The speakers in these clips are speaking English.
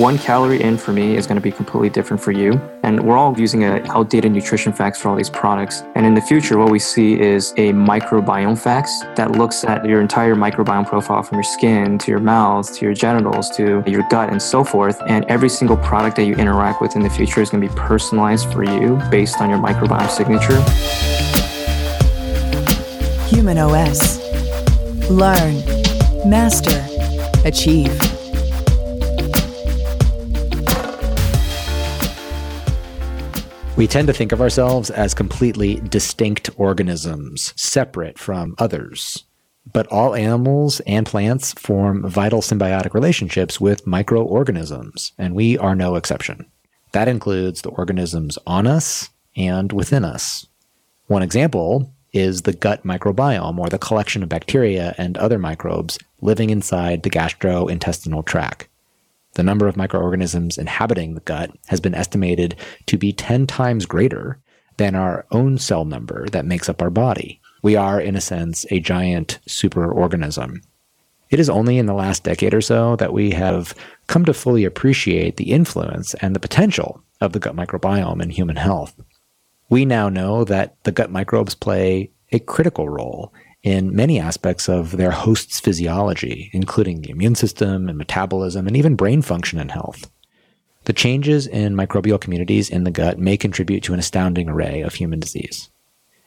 one calorie in for me is going to be completely different for you. And we're all using a outdated nutrition facts for all these products. And in the future, what we see is a microbiome facts that looks at your entire microbiome profile from your skin to your mouth to your genitals to your gut and so forth. And every single product that you interact with in the future is going to be personalized for you based on your microbiome signature. humanOS. Learn, master, achieve. We tend to think of ourselves as completely distinct organisms, separate from others. But all animals and plants form vital symbiotic relationships with microorganisms, and we are no exception. That includes the organisms on us and within us. One example is the gut microbiome, or the collection of bacteria and other microbes living inside the gastrointestinal tract. The number of microorganisms inhabiting the gut has been estimated to be 10 times greater than our own cell number that makes up our body. We are, in a sense, a giant superorganism. It is only in the last decade or so that we have come to fully appreciate the influence and the potential of the gut microbiome in human health. We now know that the gut microbes play a critical role in many aspects of their host's physiology, including the immune system and metabolism and even brain function and health. The changes in microbial communities in the gut may contribute to an astounding array of human disease.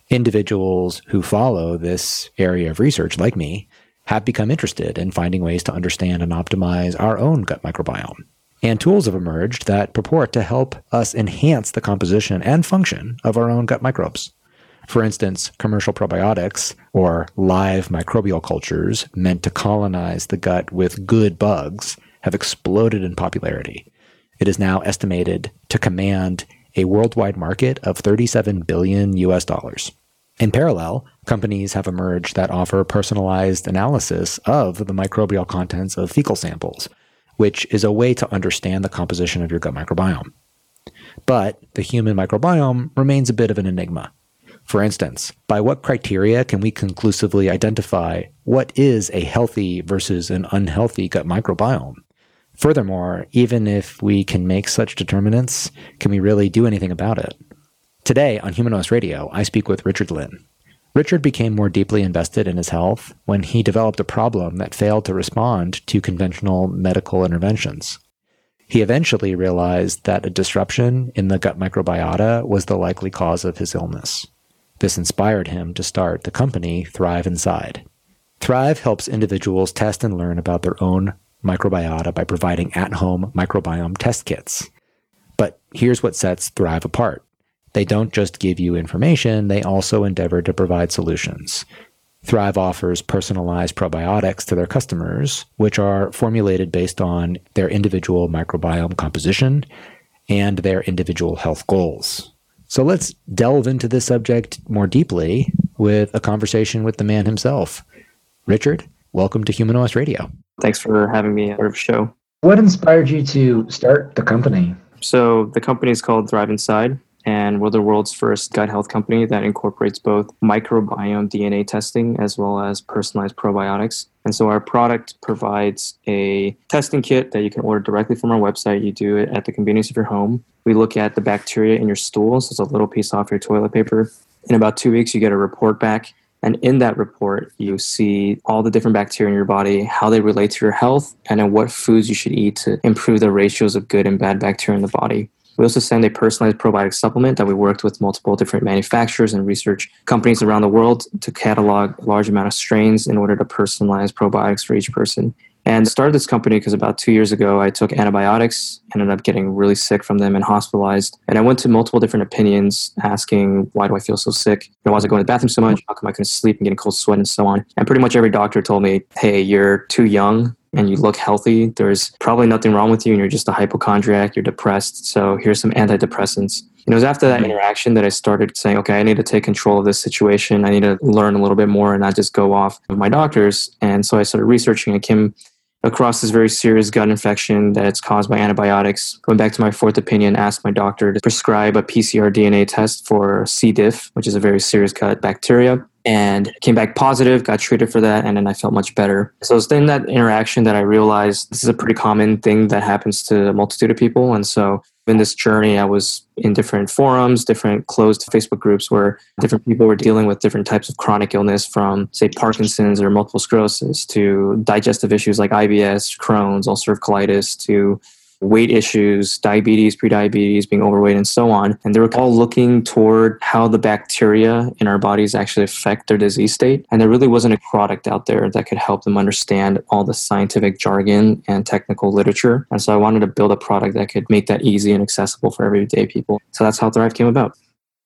Individuals who follow this area of research, like me, have become interested in finding ways to understand and optimize our own gut microbiome. And tools have emerged that purport to help us enhance the composition and function of our own gut microbes. For instance, commercial probiotics or live microbial cultures meant to colonize the gut with good bugs have exploded in popularity. It is now estimated to command a worldwide market of 37 billion US dollars. In parallel, companies have emerged that offer personalized analysis of the microbial contents of fecal samples, which is a way to understand the composition of your gut microbiome. But the human microbiome remains a bit of an enigma. For instance, by what criteria can we conclusively identify what is a healthy versus an unhealthy gut microbiome? Furthermore, even if we can make such determinants, can we really do anything about it? Today on humanOS Radio, I speak with Richard Lin. Richard became more deeply invested in his health when he developed a problem that failed to respond to conventional medical interventions. He eventually realized that a disruption in the gut microbiota was the likely cause of his illness. This inspired him to start the company Thryve Inside. Thryve helps individuals test and learn about their own microbiota by providing at home microbiome test kits. But here's what sets Thryve apart they don't just give you information, they also endeavor to provide solutions. Thryve offers personalized probiotics to their customers, which are formulated based on their individual microbiome composition and their individual health goals. So let's delve into this subject more deeply with a conversation with the man himself. Richard, welcome to humanOS Radio. Thanks for having me on the show. What inspired you to start the company? So the company is called Thryve Inside and we're the world's first gut health company that incorporates both microbiome DNA testing as well as personalized probiotics. And so our product provides a testing kit that you can order directly from our website. You do it at the convenience of your home. We look at the bacteria in your stool, so it's a little piece off your toilet paper. In about two weeks, you get a report back. And in that report, you see all the different bacteria in your body, how they relate to your health, and then what foods you should eat to improve the ratios of good and bad bacteria in the body. We also send a personalized probiotic supplement that we worked with multiple different manufacturers and research companies around the world to catalog a large amount of strains in order to personalize probiotics for each person. And started this company because about two years ago I took antibiotics, ended up getting really sick from them and hospitalized. And I went to multiple different opinions asking why do I feel so sick? You know, why was I going to the bathroom so much? How come I couldn't sleep and getting cold sweat and so on? And pretty much every doctor told me, hey, you're too young and you look healthy, there's probably nothing wrong with you and you're just a hypochondriac, you're depressed. So here's some antidepressants. And it was after that mm-hmm. interaction that I started saying, okay, I need to take control of this situation. I need to learn a little bit more and not just go off of my doctors. And so I started researching. I came across this very serious gut infection that's caused by antibiotics. Went back to my fourth opinion, asked my doctor to prescribe a PCR DNA test for C. diff, which is a very serious gut bacteria. And came back positive, got treated for that, and then I felt much better. So it's then that interaction that I realized this is a pretty common thing that happens to a multitude of people. And so in this journey, I was in different forums, different closed Facebook groups where different people were dealing with different types of chronic illness from, say, Parkinson's or multiple sclerosis to digestive issues like IBS, Crohn's, ulcerative colitis to weight issues, diabetes, prediabetes, being overweight, and so on. And they were all looking toward how the bacteria in our bodies actually affect their disease state. And there really wasn't a product out there that could help them understand all the scientific jargon and technical literature. And so I wanted to build a product that could make that easy and accessible for everyday people. So that's how Thryve came about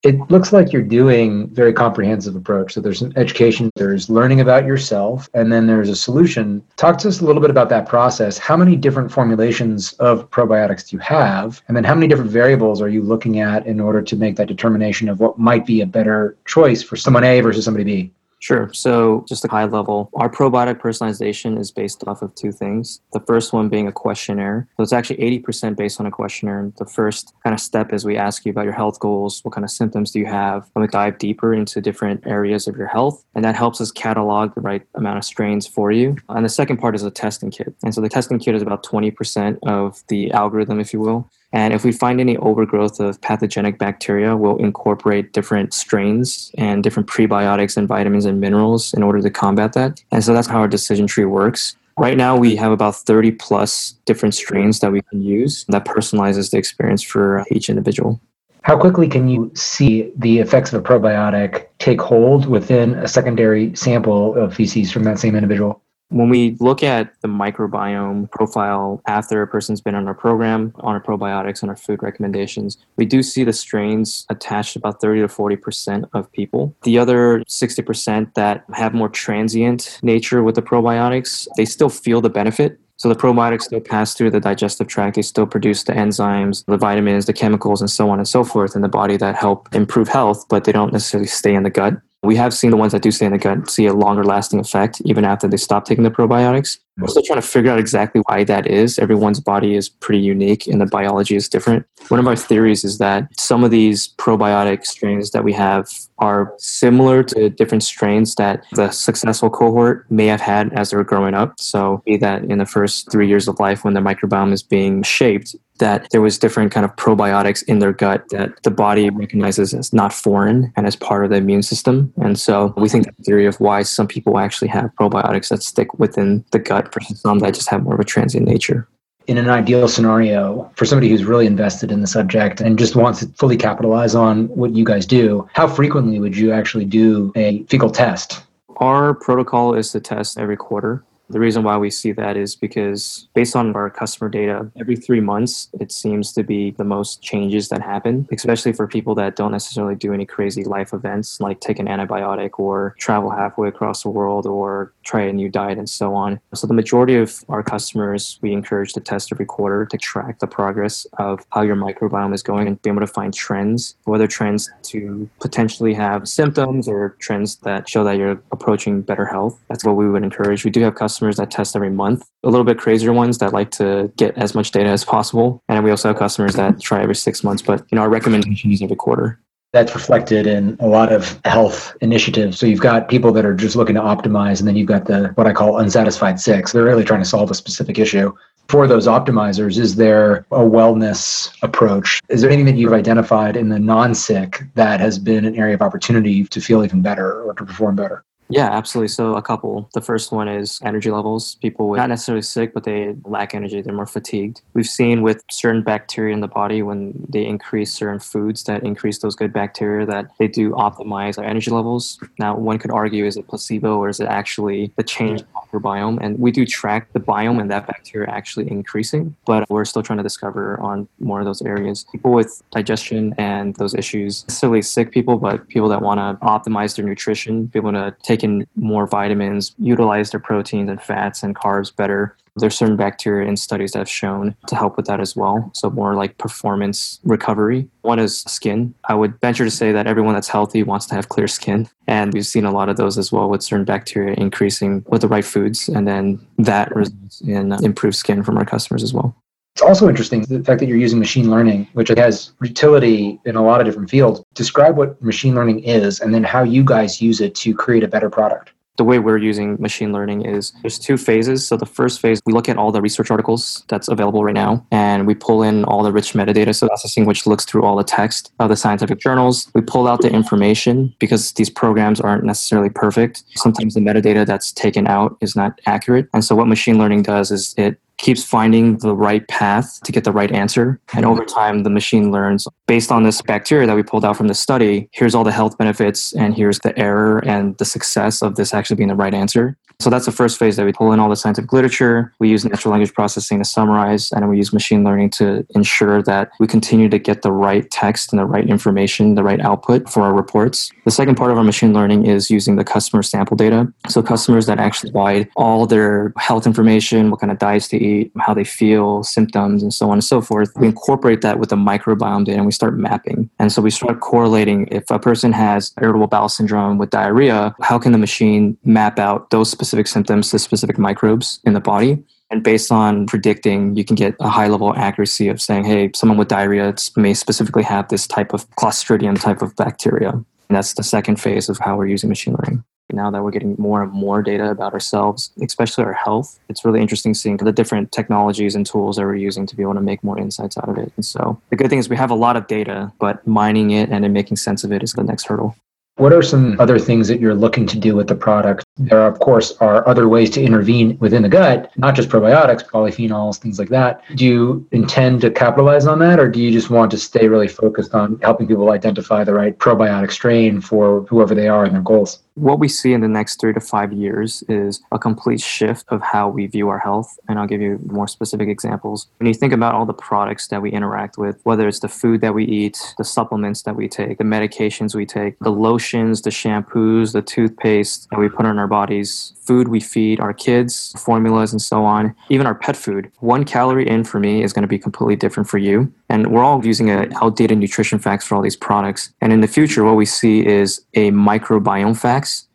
it looks like you're doing very comprehensive approach. So there's an education there's learning about yourself and then there's a solution. Talk to us a little bit about that process. How many different formulations of probiotics do you have? And then how many different variables are you looking at in order to make that determination of what might be a better choice for someone a versus somebody b Sure. So, just a high level, our probiotic personalization is based off of two things. The first one being a questionnaire. So, it's actually 80% based on a questionnaire. The first kind of step is we ask you about your health goals, what kind of symptoms do you have, and we dive deeper into different areas of your health. And that helps us catalog the right amount of strains for you. And the second part is a testing kit. And so, the testing kit is about 20% of the algorithm, if you will. And if we find any overgrowth of pathogenic bacteria, we'll incorporate different strains and different prebiotics and vitamins and minerals in order to combat that. And so that's how our decision tree works. Right now, we have about 30 plus different strains that we can use that personalizes the experience for each individual. How quickly can you see the effects of a probiotic take hold within a secondary sample of feces from that same individual? When we look at the microbiome profile after a person's been on our program, on our probiotics, on our food recommendations, we do see the strains attached about 30 to 40% of people. The other 60% that have more transient nature with the probiotics, they still feel the benefit. So the probiotics still pass through the digestive tract. They still produce the enzymes, the vitamins, the chemicals, and so on and so forth in the body that help improve health, but they don't necessarily stay in the gut. We have seen the ones that do stay in the gut see a longer lasting effect even after they stop taking the probiotics. We're still trying to figure out exactly why that is. Everyone's body is pretty unique and the biology is different. One of our theories is that some of these probiotic strains that we have are similar to different strains that the successful cohort may have had as they were growing up. So, be that in the first three years of life when the microbiome is being shaped, that there was different kind of probiotics in their gut that the body recognizes as not foreign and as part of the immune system. And so we think the theory of why some people actually have probiotics that stick within the gut versus some that just have more of a transient nature in an ideal scenario for somebody who's really invested in the subject and just wants to fully capitalize on what you guys do, how frequently would you actually do a fecal test? Our protocol is to test every quarter. The reason why we see that is because based on our customer data, every three months, it seems to be the most changes that happen, especially for people that don't necessarily do any crazy life events like take an antibiotic or travel halfway across the world or try a new diet and so on. So the majority of our customers, we encourage to test every quarter to track the progress of how your microbiome is going and be able to find trends, whether trends to potentially have symptoms or trends that show that you're approaching better health. That's what we would encourage. We do have customers customers that test every month, a little bit crazier ones that like to get as much data as possible. And we also have customers that try every six months, but you know, our recommendation is every quarter that's reflected in a lot of health initiatives. So you've got people that are just looking to optimize, and then you've got the what I call unsatisfied six. They're really trying to solve a specific issue. For those optimizers, is there a wellness approach? Is there anything that you've identified in the non-sick that has been an area of opportunity to feel even better or to perform better? Yeah, absolutely. So a couple. The first one is energy levels. People with not necessarily sick, but they lack energy. They're more fatigued. We've seen with certain bacteria in the body when they increase certain foods that increase those good bacteria that they do optimize our energy levels. Now, one could argue is it placebo or is it actually the change in microbiome? And we do track the biome and that bacteria actually increasing, but we're still trying to discover on more of those areas. People with digestion and those issues, necessarily sick people, but people that want to optimize their nutrition, people to take taken more vitamins, utilize their proteins and fats and carbs better. There's certain bacteria in studies that have shown to help with that as well. So more like performance recovery. One is skin. I would venture to say that everyone that's healthy wants to have clear skin. And we've seen a lot of those as well with certain bacteria increasing with the right foods. And then that results in improved skin from our customers as well. It's also interesting the fact that you're using machine learning, which has utility in a lot of different fields. Describe what machine learning is and then how you guys use it to create a better product the way we're using machine learning is there's two phases. So the first phase, we look at all the research articles that's available right now, and we pull in all the rich metadata. So processing, which looks through all the text of the scientific journals. We pull out the information because these programs aren't necessarily perfect. Sometimes the metadata that's taken out is not accurate. And so what machine learning does is it keeps finding the right path to get the right answer. And over mm-hmm. time, the machine learns based on this bacteria that we pulled out from the study. Here's all the health benefits, and here's the error and the success of this actually being the right answer. So that's the first phase that we pull in all the scientific literature. We use natural language processing to summarize, and we use machine learning to ensure that we continue to get the right text and the right information, the right output for our reports. The second part of our machine learning is using the customer sample data. So customers that actually provide all their health information, what kind of diets they eat, how they feel, symptoms, and so on and so forth. We incorporate that with the microbiome data and we start mapping. And so we start correlating if a person has irritable bowel syndrome with diarrhea, how can the machine map out those specific symptoms to specific microbes in the body? And based on predicting, you can get a high level accuracy of saying, hey, someone with diarrhea may specifically have this type of Clostridium type of bacteria. And that's the second phase of how we're using machine learning now that we're getting more and more data about ourselves, especially our health, it's really interesting seeing the different technologies and tools that we're using to be able to make more insights out of it. And so the good thing is we have a lot of data, but mining it and then making sense of it is the next hurdle. What are some hmm. other things that you're looking to do with the product? There, of course, are other ways to intervene within the gut, not just probiotics, polyphenols, things like that. Do you intend to capitalize on that, or do you just want to stay really focused on helping people identify the right probiotic strain for whoever they are and their goals? What we see in the next three to five years is a complete shift of how we view our health. And I'll give you more specific examples. When you think about all the products that we interact with, whether it's the food that we eat, the supplements that we take, the medications we take, the lotions, the shampoos, the toothpaste that we put on our bodies, food we feed our kids, formulas, and so on, even our pet food, one calorie in for me is going to be completely different for you. And we're all using outdated nutrition facts for all these products. And in the future, what we see is a microbiome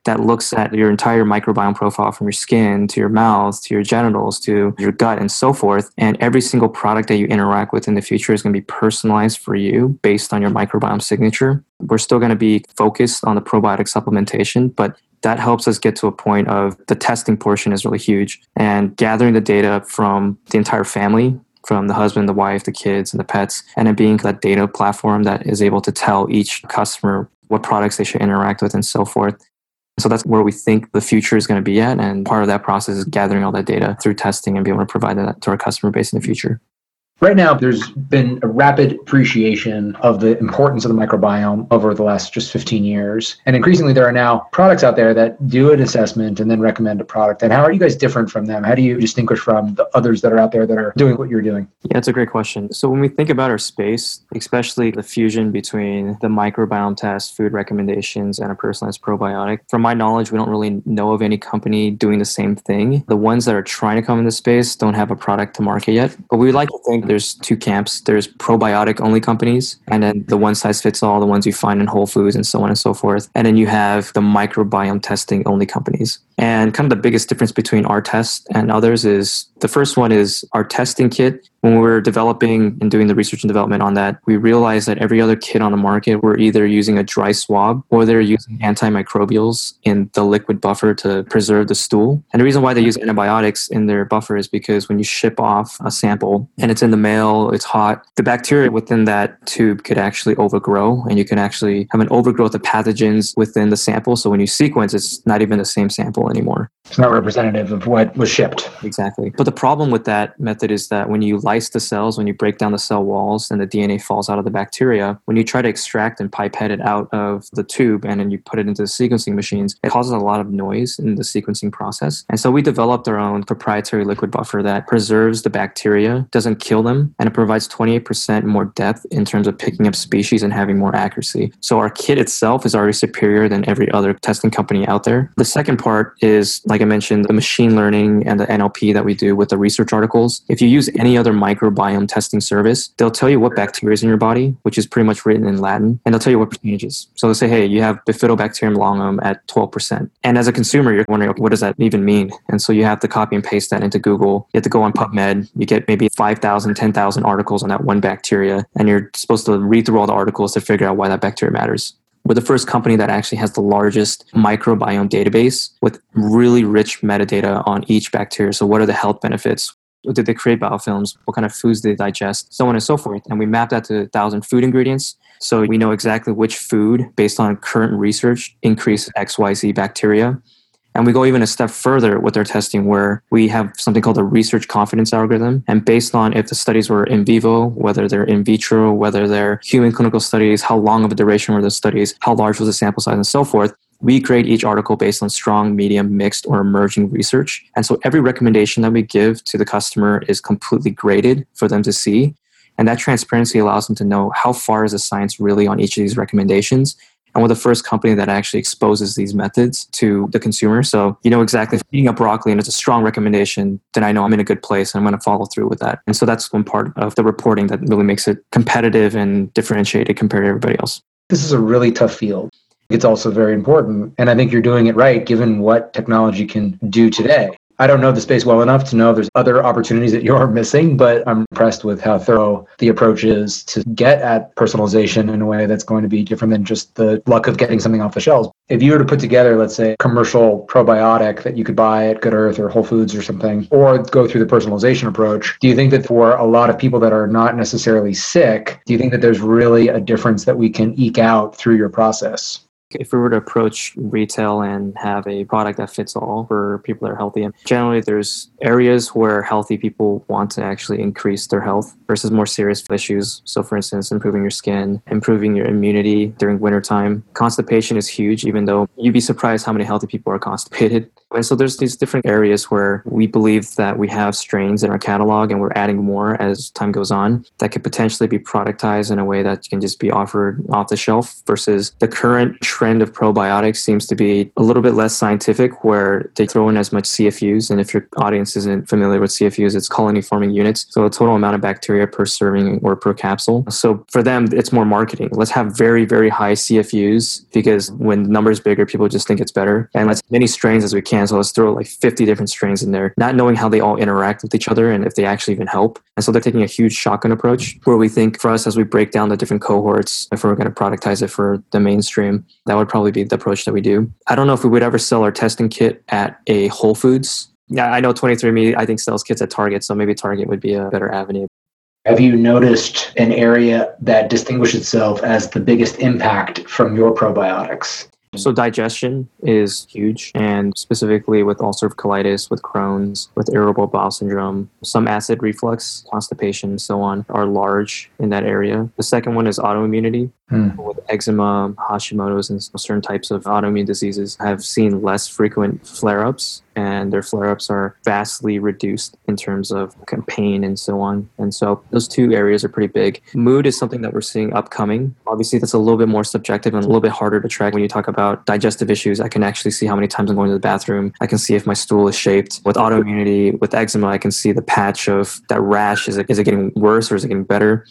that looks at your entire microbiome profile from your skin to your mouth to your genitals to your gut and so forth. And every single product that you interact with in the future is going to be personalized for you based on your microbiome signature. We're still going to be focused on the probiotic supplementation, but that helps us get to a point of the testing portion is really huge and gathering the data from the entire family from the husband, the wife, the kids, and the pets, and it being that data platform that is able to tell each customer what products they should interact with and so forth. So that's where we think the future is going to be at. And part of that process is gathering all that data through testing and be able to provide that to our customer base in the future. Right now, there's been a rapid appreciation of the importance of the microbiome over the last just 15 years. And increasingly, there are now products out there that do an assessment and then recommend a product. And how are you guys different from them? How do you distinguish from the others that are out there that are doing what you're doing? Yeah, that's a great question. So, when we think about our space, especially the fusion between the microbiome test, food recommendations, and a personalized probiotic, from my knowledge, we don't really know of any company doing the same thing. The ones that are trying to come in the space don't have a product to market yet. But we like to think there's two camps. There's probiotic only companies, and then the one size fits all, the ones you find in Whole Foods and so on and so forth. And then you have the microbiome testing only companies. And kind of the biggest difference between our test and others is the first one is our testing kit. When we were developing and doing the research and development on that, we realized that every other kit on the market were either using a dry swab or they're using antimicrobials in the liquid buffer to preserve the stool. And the reason why they use antibiotics in their buffer is because when you ship off a sample and it's in the mail, it's hot, the bacteria within that tube could actually overgrow and you can actually have an overgrowth of pathogens within the sample. So when you sequence, it's not even the same sample anymore. It's not representative of what was shipped. Exactly. But the problem with that method is that when you lyse the cells, when you break down the cell walls and the DNA falls out of the bacteria, when you try to extract and pipette it out of the tube and then you put it into the sequencing machines, it causes a lot of noise in the sequencing process. And so we developed our own proprietary liquid buffer that preserves the bacteria, doesn't kill them, and it provides 28% more depth in terms of picking up species and having more accuracy. So our kit itself is already superior than every other testing company out there. The second part is, like I mentioned, the machine learning and the NLP that we do with the research articles. If you use any other microbiome testing service, they'll tell you what bacteria is in your body, which is pretty much written in Latin, and they'll tell you what percentages. So they'll say, hey, you have Bifidobacterium longum at 12%. And as a consumer, you're wondering, what does that even mean? And so you have to copy and paste that into Google. You have to go on PubMed. You get maybe 5,000, 10,000 articles on that one bacteria, and you're supposed to read through all the articles to figure out why that bacteria matters. We're the first company that actually has the largest microbiome database with really rich metadata on each bacteria. So, what are the health benefits? Did they create biofilms? What kind of foods did they digest? So on and so forth. And we map that to a thousand food ingredients. So we know exactly which food, based on current research, increase XYZ bacteria. And we go even a step further with our testing where we have something called a research confidence algorithm. And based on if the studies were in vivo, whether they're in vitro, whether they're human clinical studies, how long of a duration were the studies, how large was the sample size, and so forth, we grade each article based on strong, medium, mixed, or emerging research. And so every recommendation that we give to the customer is completely graded for them to see. And that transparency allows them to know how far is the science really on each of these recommendations and we're the first company that actually exposes these methods to the consumer. So you know exactly if eating up broccoli and it's a strong recommendation, then I know I'm in a good place and I'm going to follow through with that. And so that's one part of the reporting that really makes it competitive and differentiated compared to everybody else. This is a really tough field. It's also very important. And I think you're doing it right given what technology can do today. I don't know the space well enough to know if there's other opportunities that you're missing, but I'm impressed with how thorough the approach is to get at personalization in a way that's going to be different than just the luck of getting something off the shelves. If you were to put together, let's say, a commercial probiotic that you could buy at Good Earth or Whole Foods or something, or go through the personalization approach, do you think that for a lot of people that are not necessarily sick, do you think that there's really a difference that we can eke out through your process? If we were to approach retail and have a product that fits all for people that are healthy, and generally there's areas where healthy people want to actually increase their health versus more serious issues. So, for instance, improving your skin, improving your immunity during wintertime. Constipation is huge, even though you'd be surprised how many healthy people are constipated. And so there's these different areas where we believe that we have strains in our catalog and we're adding more as time goes on that could potentially be productized in a way that can just be offered off the shelf versus the current trend of probiotics seems to be a little bit less scientific where they throw in as much CFUs. And if your audience isn't familiar with CFUs, it's colony forming units. So the total amount of bacteria per serving or per capsule. So for them, it's more marketing. Let's have very, very high CFUs because when the number is bigger, people just think it's better. And let's many strains as we can so let's throw like 50 different strains in there, not knowing how they all interact with each other and if they actually even help. And so they're taking a huge shotgun approach where we think for us, as we break down the different cohorts, if we're going to productize it for the mainstream, that would probably be the approach that we do. I don't know if we would ever sell our testing kit at a Whole Foods. Yeah, I know 23andMe, I think sells kits at Target, so maybe Target would be a better avenue. Have you noticed an area that distinguishes itself as the biggest impact from your probiotics? So digestion is huge, and specifically with ulcerative colitis, with Crohn's, with irritable bowel syndrome, some acid reflux, constipation, and so on, are large in that area. The second one is autoimmunity. Mm. With eczema, Hashimoto's, and certain types of autoimmune diseases have seen less frequent flare-ups, and their flare-ups are vastly reduced in terms of pain and so on. And so those two areas are pretty big. Mood is something that we're seeing upcoming. Obviously, that's a little bit more subjective and a little bit harder to track when you talk about digestive issues. I can actually see how many times I'm going to the bathroom. I can see if my stool is shaped. With autoimmunity, with eczema, I can see the patch of that rash. Is it, is it getting worse or is it getting better?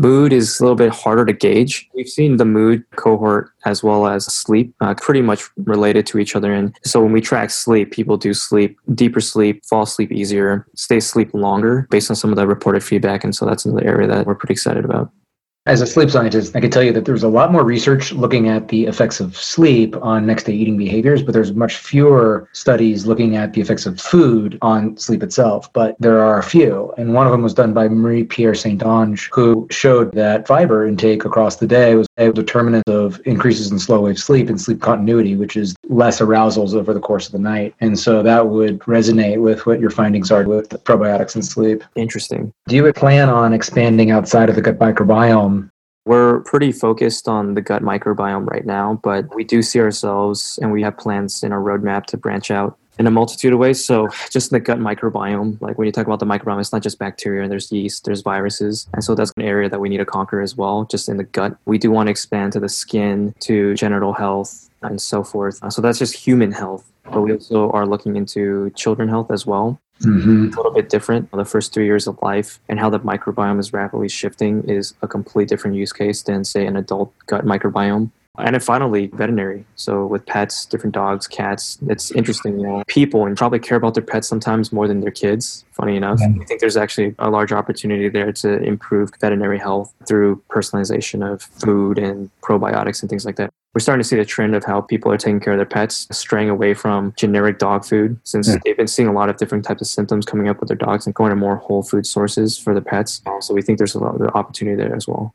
Mood is a little bit harder to gauge. We've seen the mood cohort as well as sleep uh, pretty much related to each other. And so when we track sleep, people do sleep deeper sleep, fall asleep easier, stay asleep longer based on some of the reported feedback. And so that's another area that we're pretty excited about. As a sleep scientist, I can tell you that there's a lot more research looking at the effects of sleep on next day eating behaviors, but there's much fewer studies looking at the effects of food on sleep itself. But there are a few. And one of them was done by Marie Pierre Saint Onge, who showed that fiber intake across the day was a determinant of increases in slow wave sleep and sleep continuity, which is less arousals over the course of the night. And so that would resonate with what your findings are with probiotics and sleep. Interesting. Do you plan on expanding outside of the gut microbiome we're pretty focused on the gut microbiome right now, but we do see ourselves and we have plans in our roadmap to branch out in a multitude of ways. So, just the gut microbiome, like when you talk about the microbiome, it's not just bacteria, there's yeast, there's viruses. And so, that's an area that we need to conquer as well, just in the gut. We do want to expand to the skin, to genital health, and so forth. So, that's just human health but we also are looking into children health as well. Mm-hmm. a little bit different. The first three years of life and how the microbiome is rapidly shifting is a complete different use case than, say, an adult gut microbiome. And then finally, veterinary. So with pets, different dogs, cats, it's interesting. You know, people and probably care about their pets sometimes more than their kids. Funny enough, I think there's actually a large opportunity there to improve veterinary health through personalization of food and probiotics and things like that. We're starting to see the trend of how people are taking care of their pets, straying away from generic dog food, since yeah. they've been seeing a lot of different types of symptoms coming up with their dogs and going to more whole food sources for the pets. So we think there's a lot of opportunity there as well.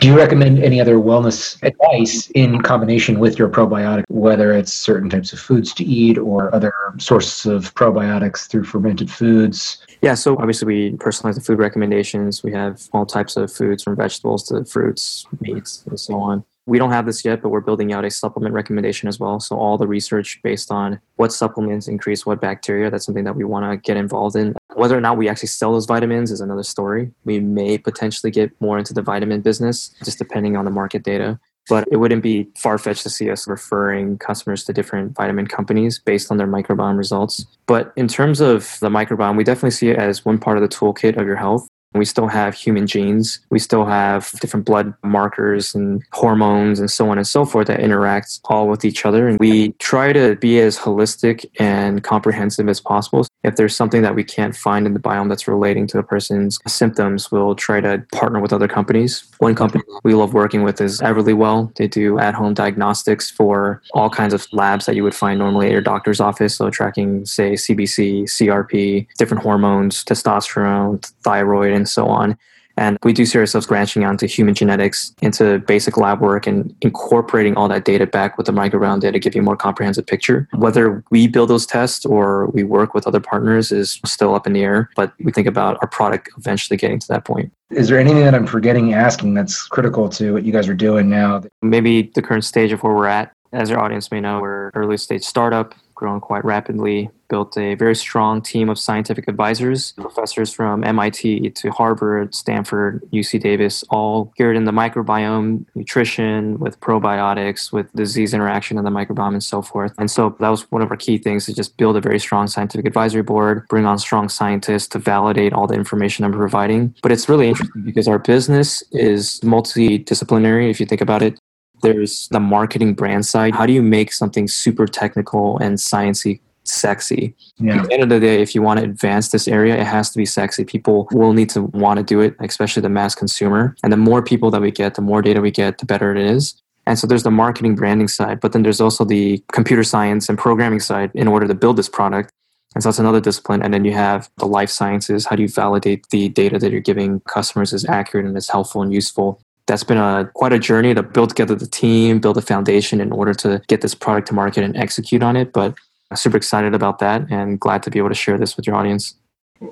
Do you recommend any other wellness advice in combination with your probiotic, whether it's certain types of foods to eat or other sources of probiotics through fermented foods? Yeah, so obviously we personalize the food recommendations. We have all types of foods from vegetables to fruits, meats, and so on. We don't have this yet, but we're building out a supplement recommendation as well. So all the research based on what supplements increase what bacteria, that's something that we want to get involved in. Whether or not we actually sell those vitamins is another story. We may potentially get more into the vitamin business, just depending on the market data. But it wouldn't be far fetched to see us referring customers to different vitamin companies based on their microbiome results. But in terms of the microbiome, we definitely see it as one part of the toolkit of your health. We still have human genes. We still have different blood markers and hormones and so on and so forth that interact all with each other. And we try to be as holistic and comprehensive as possible. If there's something that we can't find in the biome that's relating to a person's symptoms, we'll try to partner with other companies. One company we love working with is Everlywell. They do at home diagnostics for all kinds of labs that you would find normally at your doctor's office. So, tracking, say, CBC, CRP, different hormones, testosterone, thyroid, and so on. And we do see ourselves branching out into human genetics, into basic lab work, and incorporating all that data back with the microbiome data to give you a more comprehensive picture. Whether we build those tests or we work with other partners is still up in the air, but we think about our product eventually getting to that point. Is there anything that I'm forgetting asking that's critical to what you guys are doing now? Maybe the current stage of where we're at. As your audience may know, we're early stage startup grown quite rapidly, built a very strong team of scientific advisors, professors from MIT to Harvard, Stanford, UC Davis, all geared in the microbiome, nutrition, with probiotics, with disease interaction in the microbiome, and so forth. And so that was one of our key things to just build a very strong scientific advisory board, bring on strong scientists to validate all the information I'm providing. But it's really interesting because our business is multidisciplinary, if you think about it. There's the marketing brand side. How do you make something super technical and sciencey sexy. Yeah. At the end of the day, if you want to advance this area, it has to be sexy. People will need to want to do it, especially the mass consumer. And the more people that we get, the more data we get, the better it is. And so there's the marketing branding side, but then there's also the computer science and programming side in order to build this product. And so that's another discipline. And then you have the life sciences. How do you validate the data that you're giving customers is accurate and is helpful and useful? That's been a quite a journey to build together the team, build a foundation in order to get this product to market and execute on it. But I'm super excited about that and glad to be able to share this with your audience.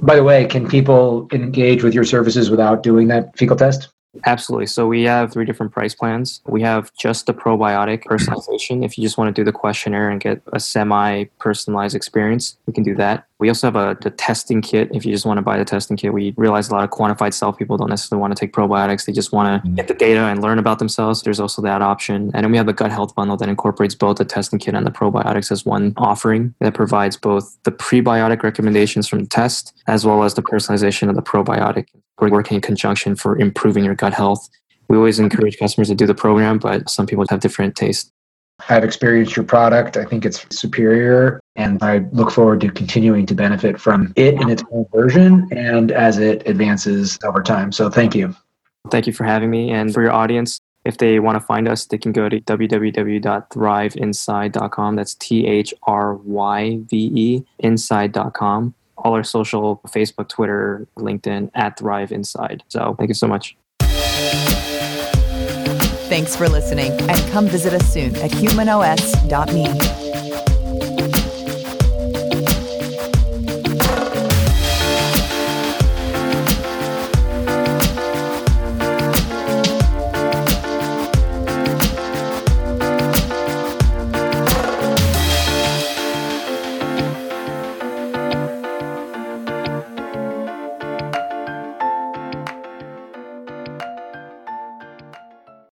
By the way, can people engage with your services without doing that fecal test? Absolutely. So we have three different price plans. We have just the probiotic personalization. If you just want to do the questionnaire and get a semi personalized experience, we can do that. We also have a the testing kit. If you just want to buy the testing kit, we realize a lot of quantified self people don't necessarily want to take probiotics. They just want to mm-hmm. get the data and learn about themselves. There's also that option. And then we have the gut health bundle that incorporates both the testing kit and the probiotics as one offering that provides both the prebiotic recommendations from the test as well as the personalization of the probiotic. We're working in conjunction for improving your gut health. We always encourage customers to do the program, but some people have different tastes. I've experienced your product. I think it's superior, and I look forward to continuing to benefit from it in its own version and as it advances over time. So, thank you. Thank you for having me. And for your audience, if they want to find us, they can go to www.thryveinside.com. That's T H R Y V E inside.com. All our social Facebook, Twitter, LinkedIn at Thryve Inside. So, thank you so much. Thanks for listening and come visit us soon at humanos.me.